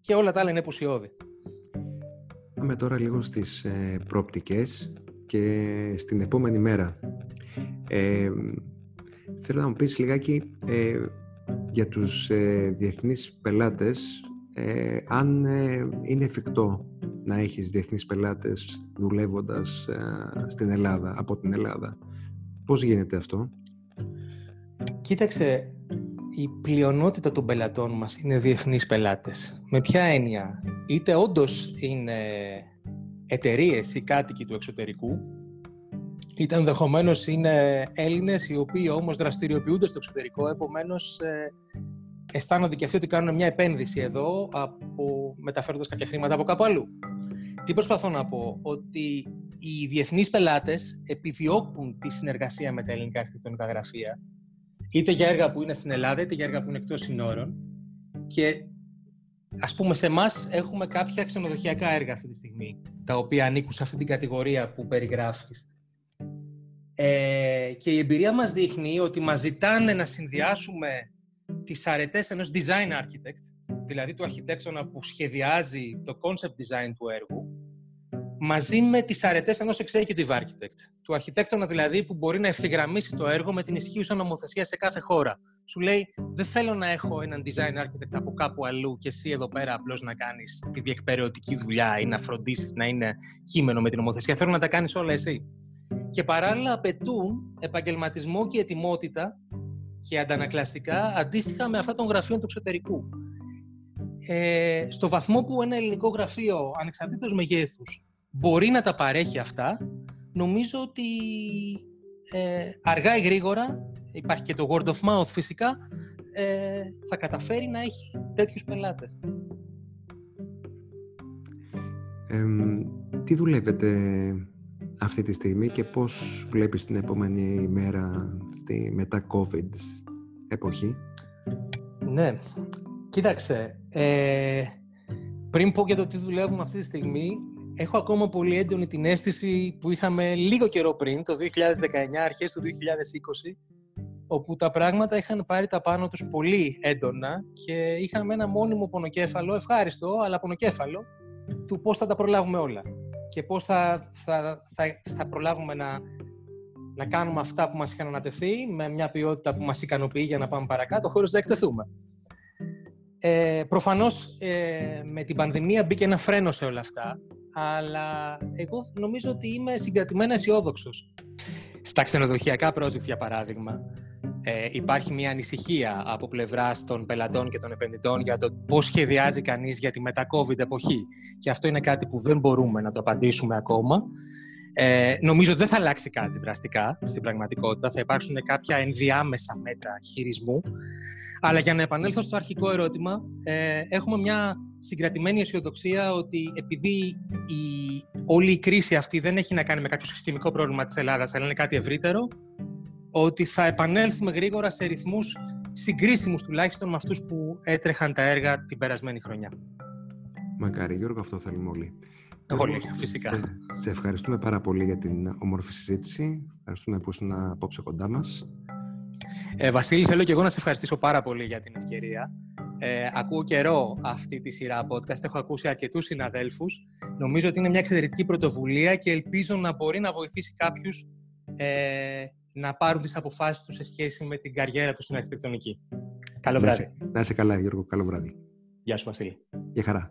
Και όλα τα άλλα είναι επουσιώδη. Πάμε τώρα λίγο στις ε, προοπτικές και στην επόμενη μέρα. Ε, θέλω να μου πεις λιγάκι ε, για τους ε, διεθνείς πελάτες ε, αν ε, είναι εφικτό να έχεις διεθνείς πελάτες δουλεύοντας στην Ελλάδα, από την Ελλάδα. Πώς γίνεται αυτό; Κοίταξε, η πλειονότητα των πελατών μας είναι διεθνείς πελάτες. Με ποια έννοια; Είτε όντως είναι εταιρείες ή κάτοικοι του εξωτερικού, είτε ενδεχομένως είναι Έλληνες οι οποίοι όμως δραστηριοποιούνται στο εξωτερικό, επομένως ε, αισθάνονται και αυτοί ότι κάνουν μια επένδυση εδώ, από, μεταφέροντας κάποια χρήματα από κάπου αλλού. Τι προσπαθώ να πω, ότι οι διεθνείς πελάτες επιδιώκουν τη συνεργασία με τα ελληνικά αρχιτεκτονικά γραφεία, είτε για έργα που είναι στην Ελλάδα, είτε για έργα που είναι εκτός συνόρων, και ας πούμε σε εμάς έχουμε κάποια ξενοδοχειακά έργα αυτή τη στιγμή, τα οποία ανήκουν σε αυτή την κατηγορία που περιγράφεις. Ε, και η εμπειρία μας δείχνει ότι μας ζητάνε να συνδυάσουμε τις αρετές ενός design architect, δηλαδή του αρχιτέκτονα που σχεδιάζει το concept design του έργου, μαζί με τις αρετές ενός executive architect, του αρχιτέκτονα δηλαδή που μπορεί να ευθυγραμμίσει το έργο με την ισχύουσα νομοθεσία σε κάθε χώρα. Σου λέει, δεν θέλω να έχω έναν design architect από κάπου αλλού και εσύ εδώ πέρα απλώς να κάνεις τη διεκπαιρεωτική δουλειά ή να φροντίσεις να είναι κείμενο με την νομοθεσία. Θέλω να τα κάνεις όλα εσύ και παράλληλα απαιτούν επαγγελματισμό και ετοιμότητα και αντανακλαστικά αντίστοιχα με αυτά των γραφείων του εξωτερικού. Ε, στο βαθμό που ένα ελληνικό γραφείο ανεξαρτήτως μεγέθους μπορεί να τα παρέχει αυτά, νομίζω ότι ε, αργά ή γρήγορα, υπάρχει και το word of mouth φυσικά, ε, θα καταφέρει να έχει τέτοιους πελάτες. τι δουλεύετε αυτή τη στιγμή και πώς βλέπεις την επόμενη μέρα στη μετά COVID εποχή; Ναι, κοίταξε, ε, πριν πω για το τι δουλεύουμε αυτή τη στιγμή, έχω ακόμα πολύ έντονη την αίσθηση που είχαμε λίγο καιρό πριν, το 2019, αρχές του 2020, όπου τα πράγματα είχαν πάρει τα πάνω τους πολύ έντονα και είχαμε ένα μόνιμο πονοκέφαλο, ευχάριστο, αλλά πονοκέφαλο, του πώς θα τα προλάβουμε όλα και πώς θα, θα, θα, θα προλάβουμε να, να κάνουμε αυτά που μας είχαν ανατεθεί με μια ποιότητα που μας ικανοποιεί για να πάμε παρακάτω χωρίς να εκτεθούμε. Ε, προφανώς ε, με την πανδημία μπήκε ένα φρένο σε όλα αυτά, αλλά εγώ νομίζω ότι είμαι συγκρατημένα αισιόδοξος. Στα ξενοδοχειακά project, για παράδειγμα, ε, υπάρχει μια ανησυχία από πλευράς των πελατών και των επενδυτών για το πώς σχεδιάζει κανείς για τη μετά-COVID εποχή. Και αυτό είναι κάτι που δεν μπορούμε να το απαντήσουμε ακόμα. Ε, νομίζω ότι δεν θα αλλάξει κάτι δραστικά στην πραγματικότητα. Θα υπάρξουν κάποια ενδιάμεσα μέτρα χειρισμού. Αλλά για να επανέλθω στο αρχικό ερώτημα, ε, έχουμε μια συγκρατημένη αισιοδοξία ότι επειδή η, όλη η κρίση αυτή δεν έχει να κάνει με κάποιο συστημικό πρόβλημα της Ελλάδας, αλλά είναι κάτι ευρύτερο, ότι θα επανέλθουμε γρήγορα σε ρυθμούς συγκρίσιμους τουλάχιστον με αυτούς που έτρεχαν τα έργα την περασμένη χρονιά. Μακάρι, Γιώργο, αυτό θέλουμε όλοι. Όλοι, φυσικά. Σε ευχαριστούμε πάρα πολύ για την όμορφη συζήτηση. Ευχαριστούμε που ήσουν απόψε κοντά μας. Ε, Βασίλη, θέλω και εγώ να σε ευχαριστήσω πάρα πολύ για την ευκαιρία. Ε, ακούω καιρό αυτή τη σειρά podcast. Έχω ακούσει αρκετούς συναδέλφους. Νομίζω ότι είναι μια εξαιρετική πρωτοβουλία και ελπίζω να μπορεί να βοηθήσει κάποιους ε, να πάρουν τις αποφάσεις τους σε σχέση με την καριέρα τους στην αρχιτεκτονική. Καλό βράδυ. Να είσαι καλά, Γιώργο. Καλό βράδυ. Γεια σου, Βασίλη. Γεια χαρά.